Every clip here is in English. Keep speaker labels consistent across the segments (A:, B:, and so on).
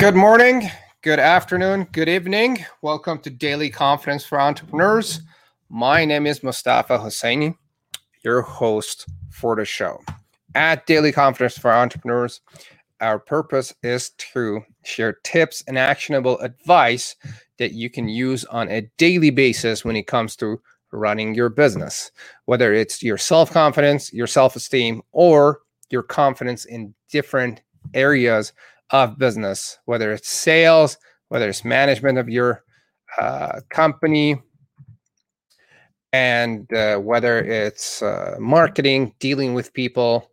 A: Good morning, good afternoon, good evening. Welcome to Daily Confidence for Entrepreneurs. My name is Mostafa Hosseini, your host for the show. At Daily Confidence for Entrepreneurs, our purpose is to share tips and actionable advice that you can use on a daily basis when it comes to running your business, whether it's your self confidence, your self esteem, or your confidence in different areas of business, whether it's sales, whether it's management of your uh, company, and uh, whether it's uh, marketing, dealing with people,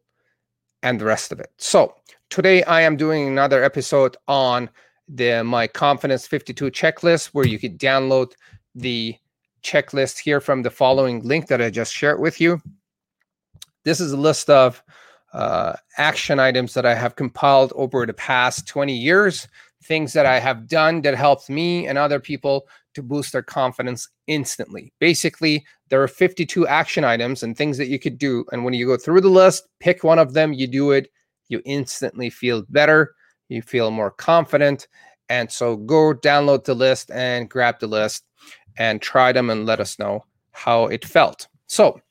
A: and the rest of it. So today I am doing another episode on the my confidence 52 checklist where you can download the checklist here from the following link that I just shared with you. This is a list of uh, action items that I have compiled over the past 20 years, things that I have done that helped me and other people to boost their confidence instantly. Basically, there are 52 action items and things that you could do. And when you go through the list, pick one of them, you do it, you instantly feel better, you feel more confident. And so go download the list and grab the list and try them and let us know how it felt. So,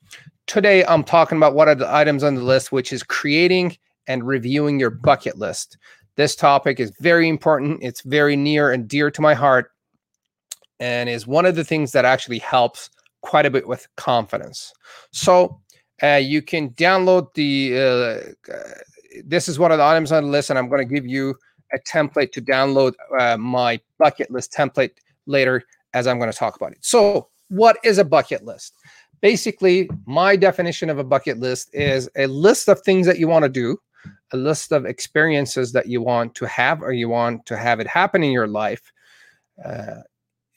A: today I'm talking about what are the items on the list, which is creating and reviewing your bucket list. This topic is very important. It's very near and dear to my heart and is one of the things that actually helps quite a bit with confidence. So uh, you can download the, uh, uh, this is one of the items on the list, and I'm going to give you a template to download uh, my bucket list template later as I'm going to talk about it. So, what is a bucket list? Basically my definition of a bucket list is a list of things that you want to do a list of experiences that you want to have or you want to have it happen in your life uh,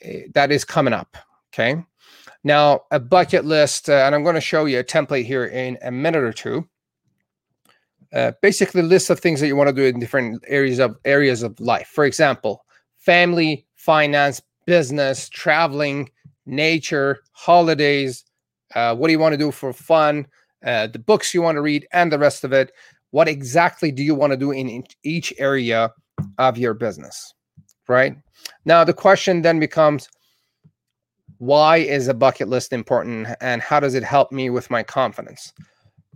A: eh, that is coming up okay? Now a bucket list uh, and i'm going to show you a template here in a minute or two uh, basically list of things that you want to do in different areas of areas of life. For example family finance business traveling nature holidays uh, what do you want to do for fun, uh, the books you want to read, and the rest of it. What exactly do you want to do in, in each area of your business? Right now, the question then becomes why is a bucket list important and how does it help me with my confidence?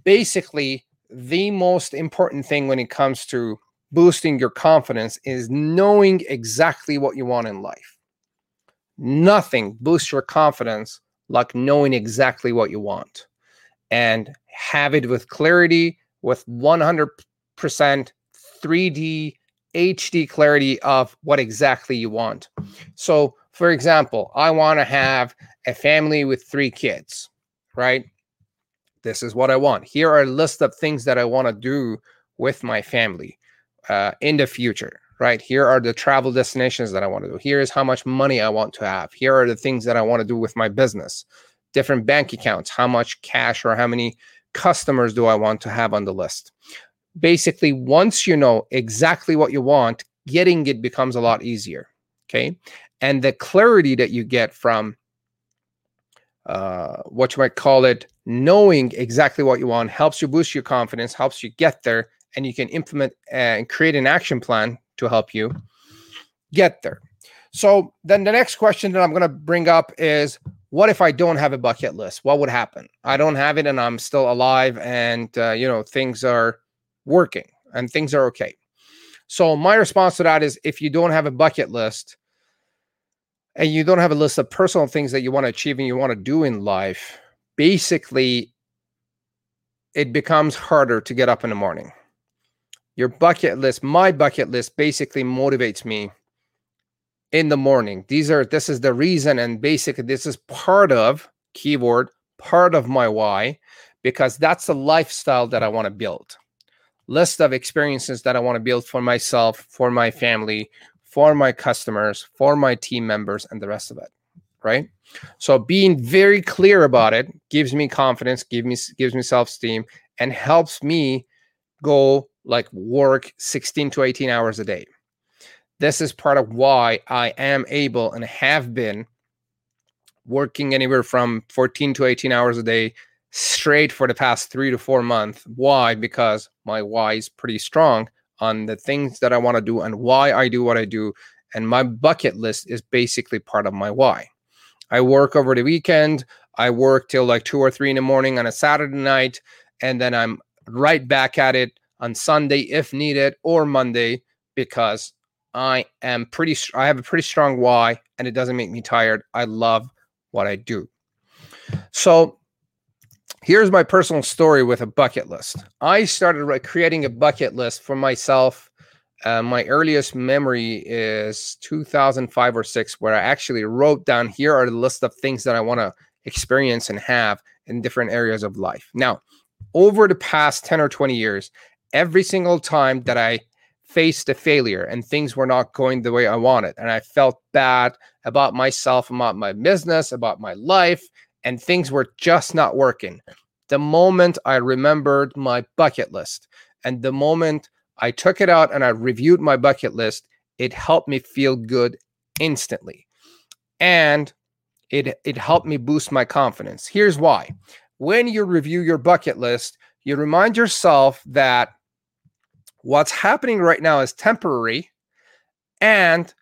A: Basically, the most important thing when it comes to boosting your confidence is knowing exactly what you want in life. Nothing boosts your confidence like knowing exactly what you want and have it with clarity, with 100% 3D HD clarity of what exactly you want. So, for example, I want to have a family with three kids, right? This is what I want. Here are a list of things that I want to do with my family uh, in the future right? Here are the travel destinations that I want to do. Here is how much money I want to have. Here are the things that I want to do with my business. Different bank accounts, how much cash or how many customers do I want to have on the list? Basically, once you know exactly what you want, getting it becomes a lot easier. Okay. And the clarity that you get from uh, what you might call it, knowing exactly what you want helps you boost your confidence, helps you get there, and you can implement and create an action plan to help you get there. So then the next question that I'm going to bring up is what if I don't have a bucket list? What would happen? I don't have it and I'm still alive and uh, you know things are working and things are okay. So my response to that is if you don't have a bucket list and you don't have a list of personal things that you want to achieve and you want to do in life, basically it becomes harder to get up in the morning your bucket list, my bucket list basically motivates me in the morning. These are this is the reason and basically this is part of keyword, part of my why because that's the lifestyle that I want to build. List of experiences that I want to build for myself, for my family, for my customers, for my team members and the rest of it, right? So being very clear about it gives me confidence, gives me gives me self-esteem and helps me go like work 16 to 18 hours a day. This is part of why I am able and have been working anywhere from 14 to 18 hours a day straight for the past three to four months. Why? Because my why is pretty strong. on the things that I want to do and why I do what I do. And my bucket list is basically part of my why. I work over the weekend. I work till like two or three in the morning on a Saturday night, and then I'm right back at it on Sunday if needed or Monday because I am pretty I have a pretty strong why and it doesn't make me tired. I love what I do. So here's my personal story with a bucket list. I started creating a bucket list for myself. Uh, my earliest memory is 2005 or 6 where I actually wrote down here are the list of things that I want to experience and have in different areas of life. Now, over the past 10 or 20 years, every single time that I faced a failure and things were not going the way I wanted, and I felt bad about myself, about my business, about my life, and things were just not working. The moment I remembered my bucket list and the moment I took it out and I reviewed my bucket list, it helped me feel good instantly. And it it helped me boost my confidence. Here's why. When you review your bucket list, you remind yourself that what's happening right now is temporary and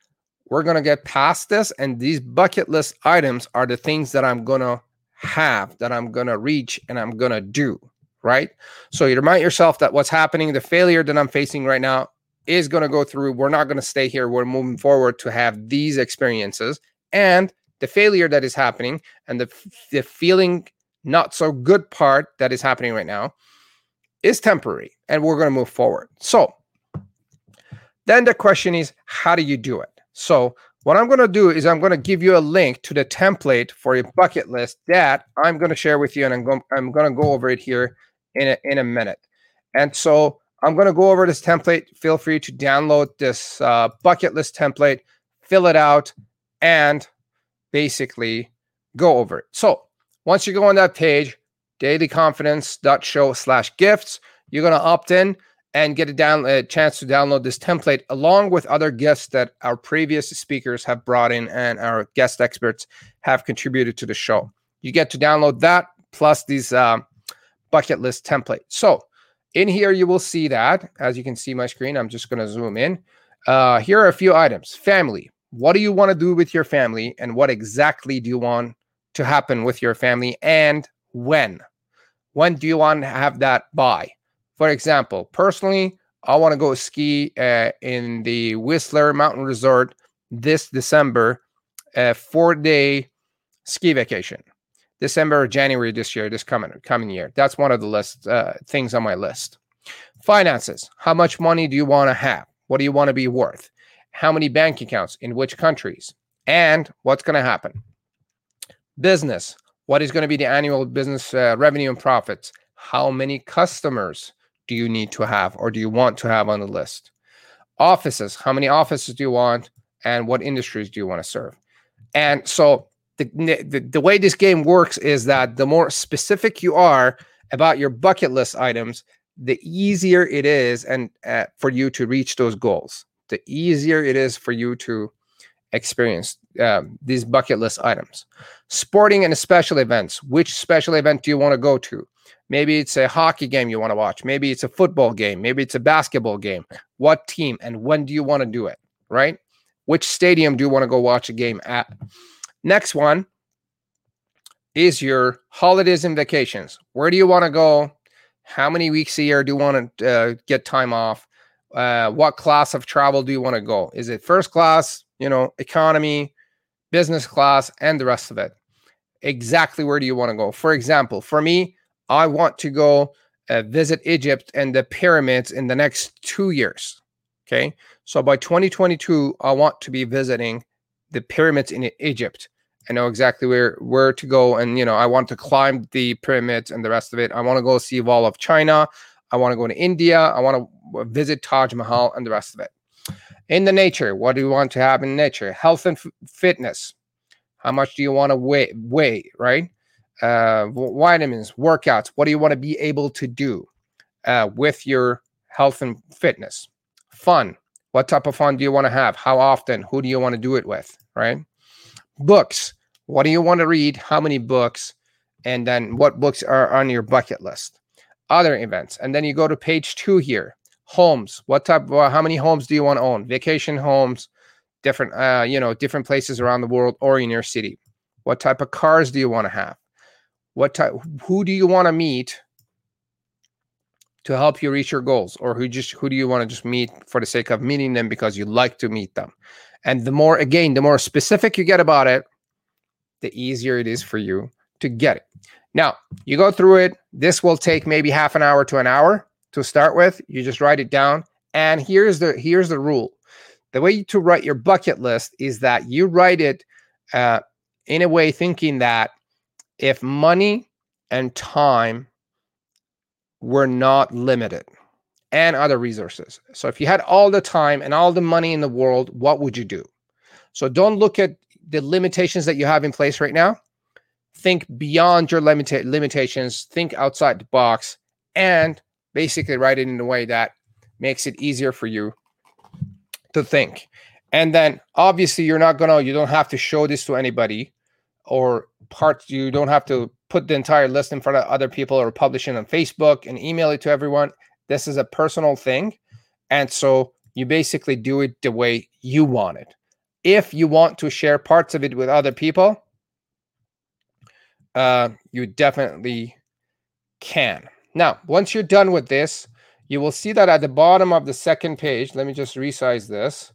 A: we're going to get past this and these bucket list items are the things that I'm going to have that I'm going to reach and I'm going to do, right? So you remind yourself that what's happening, the failure that I'm facing right now is going to go through. We're not going to stay here. We're moving forward to have these experiences and the failure that is happening and the, the feeling not so good part that is happening right now is temporary and we're going to move forward. So then the question is, how do you do it? So what I'm going to do is I'm going to give you a link to the template for your bucket list that I'm going to share with you and I'm going, I'm going to go over it here in a, in a minute. And so I'm going to go over this template. Feel free to download this uh, bucket list template, fill it out, and basically go over it. So once you go on that page, dailyconfidence.show slash gifts, you're going to opt in and get a, down, a chance to download this template along with other gifts that our previous speakers have brought in and our guest experts have contributed to the show. You get to download that plus these uh, bucket list template. So in here, you will see that as you can see my screen, I'm just going to zoom in. Uh, here are a few items family, what do you want to do with your family and what exactly do you want to happen with your family and when when do you want to have that by for example personally i want to go ski uh, in the whistler mountain resort this december a four day ski vacation. December or january this year this coming coming year. That's one of the list uh, things on my list. Finances. How much money do you want to have? What do you want to be worth? How many bank accounts? In which countries, and what's going to happen. Business, what is going to be the annual business uh, revenue and profits? How many customers do you need to have or do you want to have on the list? Offices, how many offices do you want, and what industries do you want to serve? And so the, the, the way this game works is that the more specific you are about your bucket list items, the easier it is and uh, for you to reach those goals the easier it is for you to experience uh, these bucket list items. Sporting and special events. Which special event do you want to go to? Maybe it's a hockey game you want to watch. Maybe it's a football game. Maybe it's a basketball game. What team and when do you want to do it? Right? Which stadium do you want to go watch a game at? Next one is your holidays and vacations. Where do you want to go? How many weeks a year do you want to uh, get time off? uh, what class of travel do you want to go? Is it first class, you know, economy, business class, and the rest of it? Exactly where do you want to go? For example, for me, I want to go uh, visit Egypt and the pyramids in the next two years. Okay. So by 2022, I want to be visiting the pyramids in Egypt. I know exactly where where to go, and you know I want to climb the pyramids and the rest of it. I want to go see Wall of China. I want to go to India. I want to visit Taj Mahal and the rest of it. In the nature, what do you want to have in nature? Health and f- fitness. How much do you want to weigh, weigh right? Uh, vitamins, workouts. What do you want to be able to do uh, with your health and fitness? Fun. What type of fun do you want to have? How often? Who do you want to do it with? Right? Books. What do you want to read? How many books? And then what books are on your bucket list? other events. And then you go to page two here homes. What type? Well, how many homes do you want to own? Vacation homes, different, uh, you know, different places around the world or in your city. What type of cars do you want to have? What type? Who do you want to meet to help you reach your goals, or who just who do you want to just meet for the sake of meeting them because you like to meet them? And the more, again, the more specific you get about it, the easier it is for you to get it. Now, you go through it. This will take maybe half an hour to an hour to start with. You just write it down. And here's the here's the rule. The way to write your bucket list is that you write it uh, in a way thinking that if money and time were not limited and other resources. So if you had all the time and all the money in the world, what would you do? So don't look at the limitations that you have in place right now. Think beyond your limita- limitations, think outside the box, and basically write it in a way that makes it easier for you to think. And then obviously you're not gonna, you don't have to show this to anybody or part, you don't have to put the entire list in front of other people or publish it on Facebook and email it to everyone. This is a personal thing. And so you basically do it the way you want it. If you want to share parts of it with other people, uh, you definitely can. Now, once you're done with this, you will see that at the bottom of the second page, let me just resize this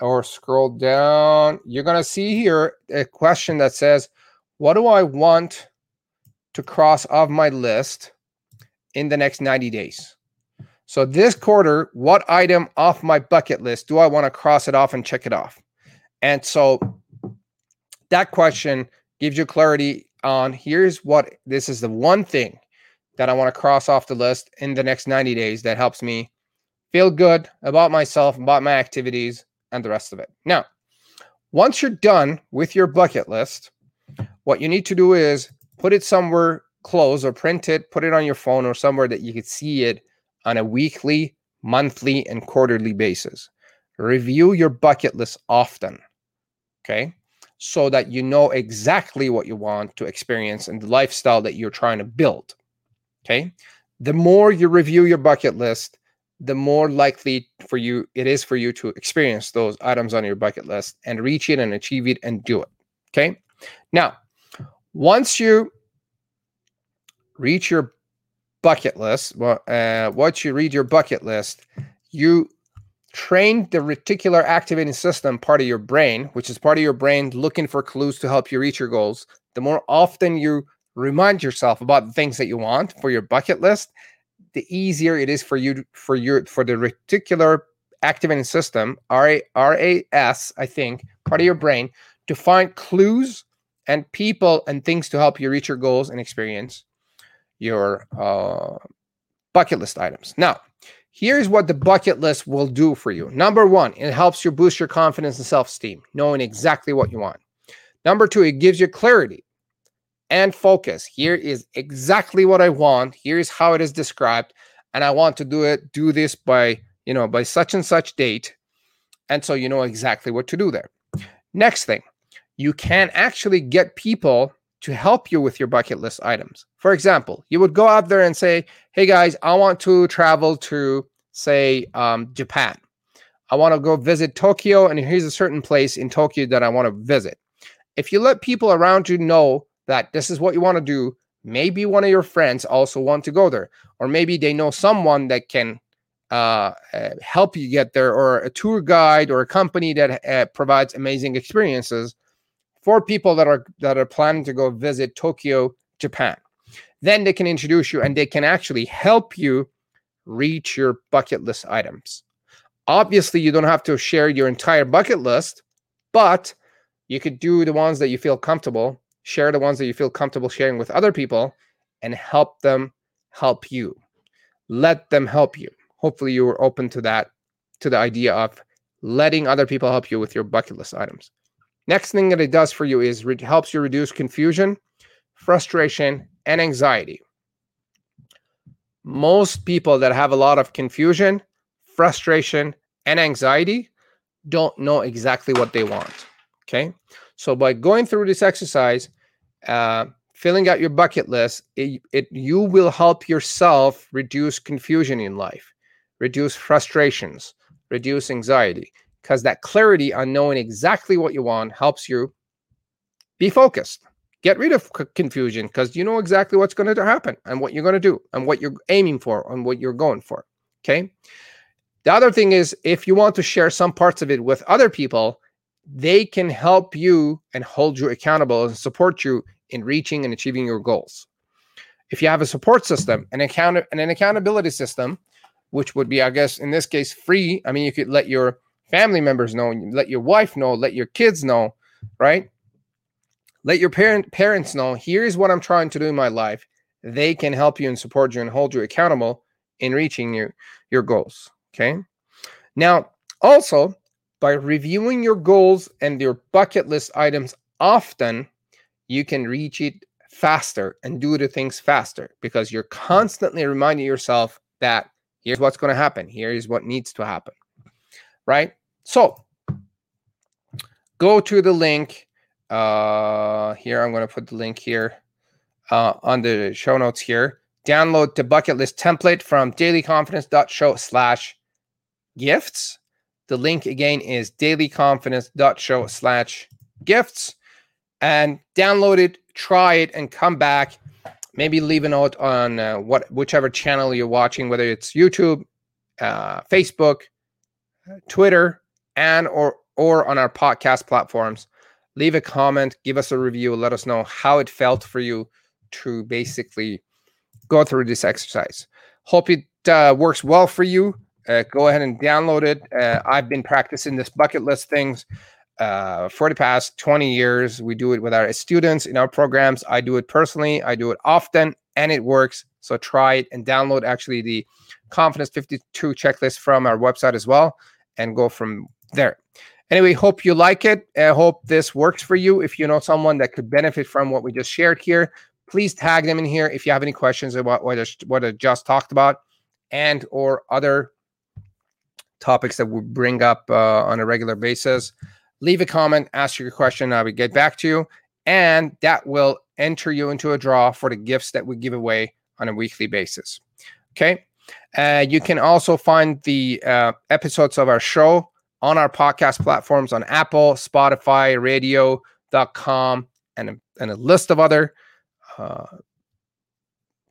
A: or scroll down. You're going to see here a question that says, What do I want to cross off my list in the next 90 days? So, this quarter, what item off my bucket list do I want to cross it off and check it off? And so, that question gives you clarity on here's what this is the one thing that I want to cross off the list in the next 90 days that helps me feel good about myself, about my activities, and the rest of it. Now, once you're done with your bucket list, what you need to do is put it somewhere close or print it, put it on your phone or somewhere that you can see it on a weekly, monthly, and quarterly basis. Review your bucket list often. Okay. So that you know exactly what you want to experience and the lifestyle that you're trying to build. Okay. The more you review your bucket list, the more likely for you it is for you to experience those items on your bucket list and reach it and achieve it and do it. Okay. Now, once you reach your bucket list, well, uh, once you read your bucket list, you train the reticular activating system part of your brain, which is part of your brain looking for clues to help you reach your goals. The more often you remind yourself about the things that you want for your bucket list, the easier it is for you for your for the reticular activating system, RAS, I think, part of your brain, to find clues and people and things to help you reach your goals and experience your uh, bucket list items. Now, here's what the bucket list will do for you. Number one, it helps you boost your confidence and self esteem, knowing exactly what you want. Number two, it gives you clarity and focus. Here is exactly what I want. Here's how it is described. And I want to do it, do this by, you know, by such and such date. And so you know exactly what to do there. Next thing, you can actually get people to help you with your bucket list items. For example, you would go out there and say, Hey guys, I want to travel to, say, um, Japan. I want to go visit Tokyo, and here's a certain place in Tokyo that I want to visit. If you let people around you know that this is what you want to do, maybe one of your friends also want to go there, or maybe they know someone that can uh, uh, help you get there, or a tour guide or a company that uh, provides amazing experiences for people that are that are planning to go visit Tokyo, Japan. Then they can introduce you, and they can actually help you reach your bucket list items. Obviously, you don't have to share your entire bucket list, but you could do the ones that you feel comfortable share the ones that you feel comfortable sharing with other people and help them help you let them help you hopefully you were open to that to the idea of letting other people help you with your bucket list items next thing that it does for you is it helps you reduce confusion frustration and anxiety most people that have a lot of confusion frustration and anxiety don't know exactly what they want okay so by going through this exercise uh, filling out your bucket list, it, it you will help yourself reduce confusion in life. reduce frustrations, reduce anxiety, because that clarity on knowing exactly what you want helps you be focused. Get rid of confusion because you know exactly what's going to happen and what you're going to do and what you're aiming for and what you're going for. Okay. The other thing is, if you want to share some parts of it with other people, they can help you and hold you accountable and support you in reaching and achieving your goals. If you have a support system, an account and an accountability system, which would be, I guess, in this case, free. I mean, you could let your family members know, let your wife know, let your kids know, right? Let your parent parents know, here's what I'm trying to do in my life. They can help you and support you and hold you accountable in reaching your, your goals. Okay. Now, also by reviewing your goals and your bucket list items often, you can reach it faster and do the things faster because you're constantly reminding yourself that here's what's going to happen, here is what needs to happen. Right? So, go to the link uh here i'm going to put the link here uh on the show notes here download the bucket list template from dailyconfidence.show slash gifts. The link again is dailyconfidence.show slash gifts. And download it, try it, and come back. Maybe leave a note on uh, what whichever channel you're watching, whether it's YouTube, uh, Facebook, Twitter, and or or on our podcast platforms. Leave a comment, give us a review, let us know how it felt for you to basically go through this exercise. Hope it uh, works well for you uh, go ahead and download it. Uh, I've been practicing this bucket list things uh, for the past 20 years. We do it with our students in our programs. I do it personally, I do it often, and it works. So try it and download actually the Confidence 52 checklist from our website as well and go from there. Anyway, hope you like it. I hope this works for you. If you know someone that could benefit from what we just shared here, please tag them in here if you have any questions about what I, what I just talked about and or other topics that we bring up uh, on a regular basis. Leave a comment, ask your question, I will get back to you, and that will enter you into a draw for the gifts that we give away on a weekly basis. Okay. Uh, you can also find the uh, episodes of our show on our podcast platforms on Apple, Spotify, radio.com, and a, and a list of other uh,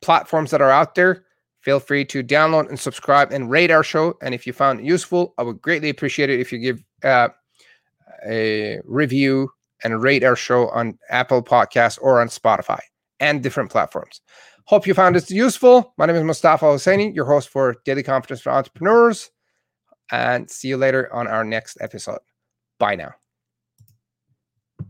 A: platforms that are out there. Feel free to download and subscribe and rate our show. And if you found it useful, I would greatly appreciate it if you give uh, a review and rate our show on Apple Podcasts or on Spotify and different platforms. Hope you found this useful. My name is Mostafa Hosseini, your host for Daily Confidence for Entrepreneurs. And see you later on our next episode. Bye now.